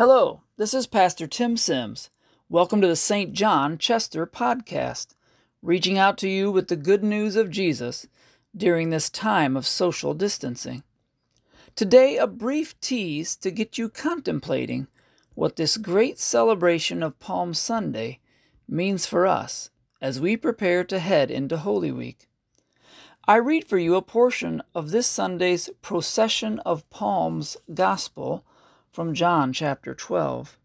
Hello, this is Pastor Tim Sims. Welcome to the St. John Chester podcast, reaching out to you with the good news of Jesus during this time of social distancing. Today, a brief tease to get you contemplating what this great celebration of Palm Sunday means for us as we prepare to head into Holy Week. I read for you a portion of this Sunday's Procession of Palms Gospel from John chapter 12.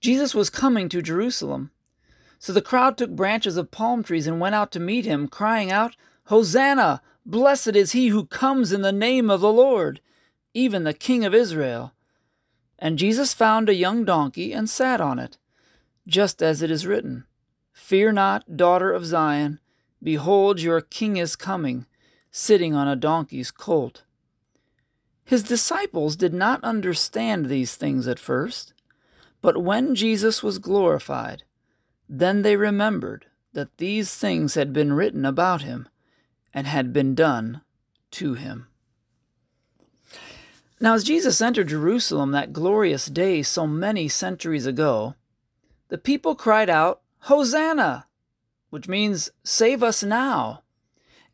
Jesus was coming to Jerusalem. So the crowd took branches of palm trees and went out to meet him, crying out, Hosanna! Blessed is he who comes in the name of the Lord, even the King of Israel. And Jesus found a young donkey and sat on it, just as it is written Fear not, daughter of Zion, behold, your king is coming, sitting on a donkey's colt. His disciples did not understand these things at first, but when Jesus was glorified, then they remembered that these things had been written about him and had been done to him. Now, as Jesus entered Jerusalem that glorious day so many centuries ago, the people cried out, Hosanna! which means, Save us now.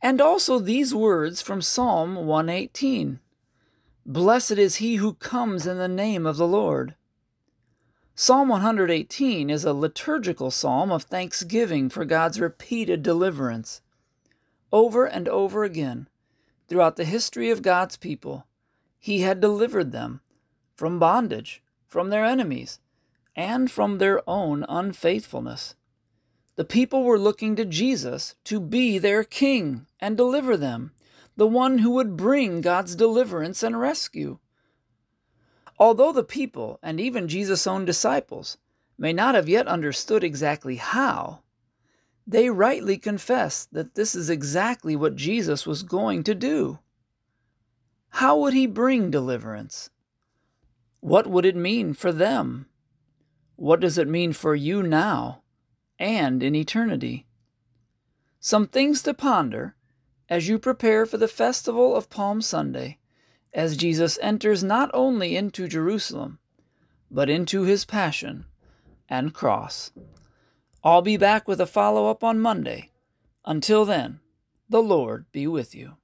And also these words from Psalm 118 Blessed is he who comes in the name of the Lord. Psalm 118 is a liturgical psalm of thanksgiving for God's repeated deliverance. Over and over again, throughout the history of God's people, He had delivered them from bondage, from their enemies, and from their own unfaithfulness. The people were looking to Jesus to be their king and deliver them, the one who would bring God's deliverance and rescue. Although the people, and even Jesus' own disciples, may not have yet understood exactly how, they rightly confess that this is exactly what Jesus was going to do. How would he bring deliverance? What would it mean for them? What does it mean for you now and in eternity? Some things to ponder as you prepare for the festival of Palm Sunday as Jesus enters not only into Jerusalem, but into his passion and cross. I'll be back with a follow up on Monday. Until then, the Lord be with you.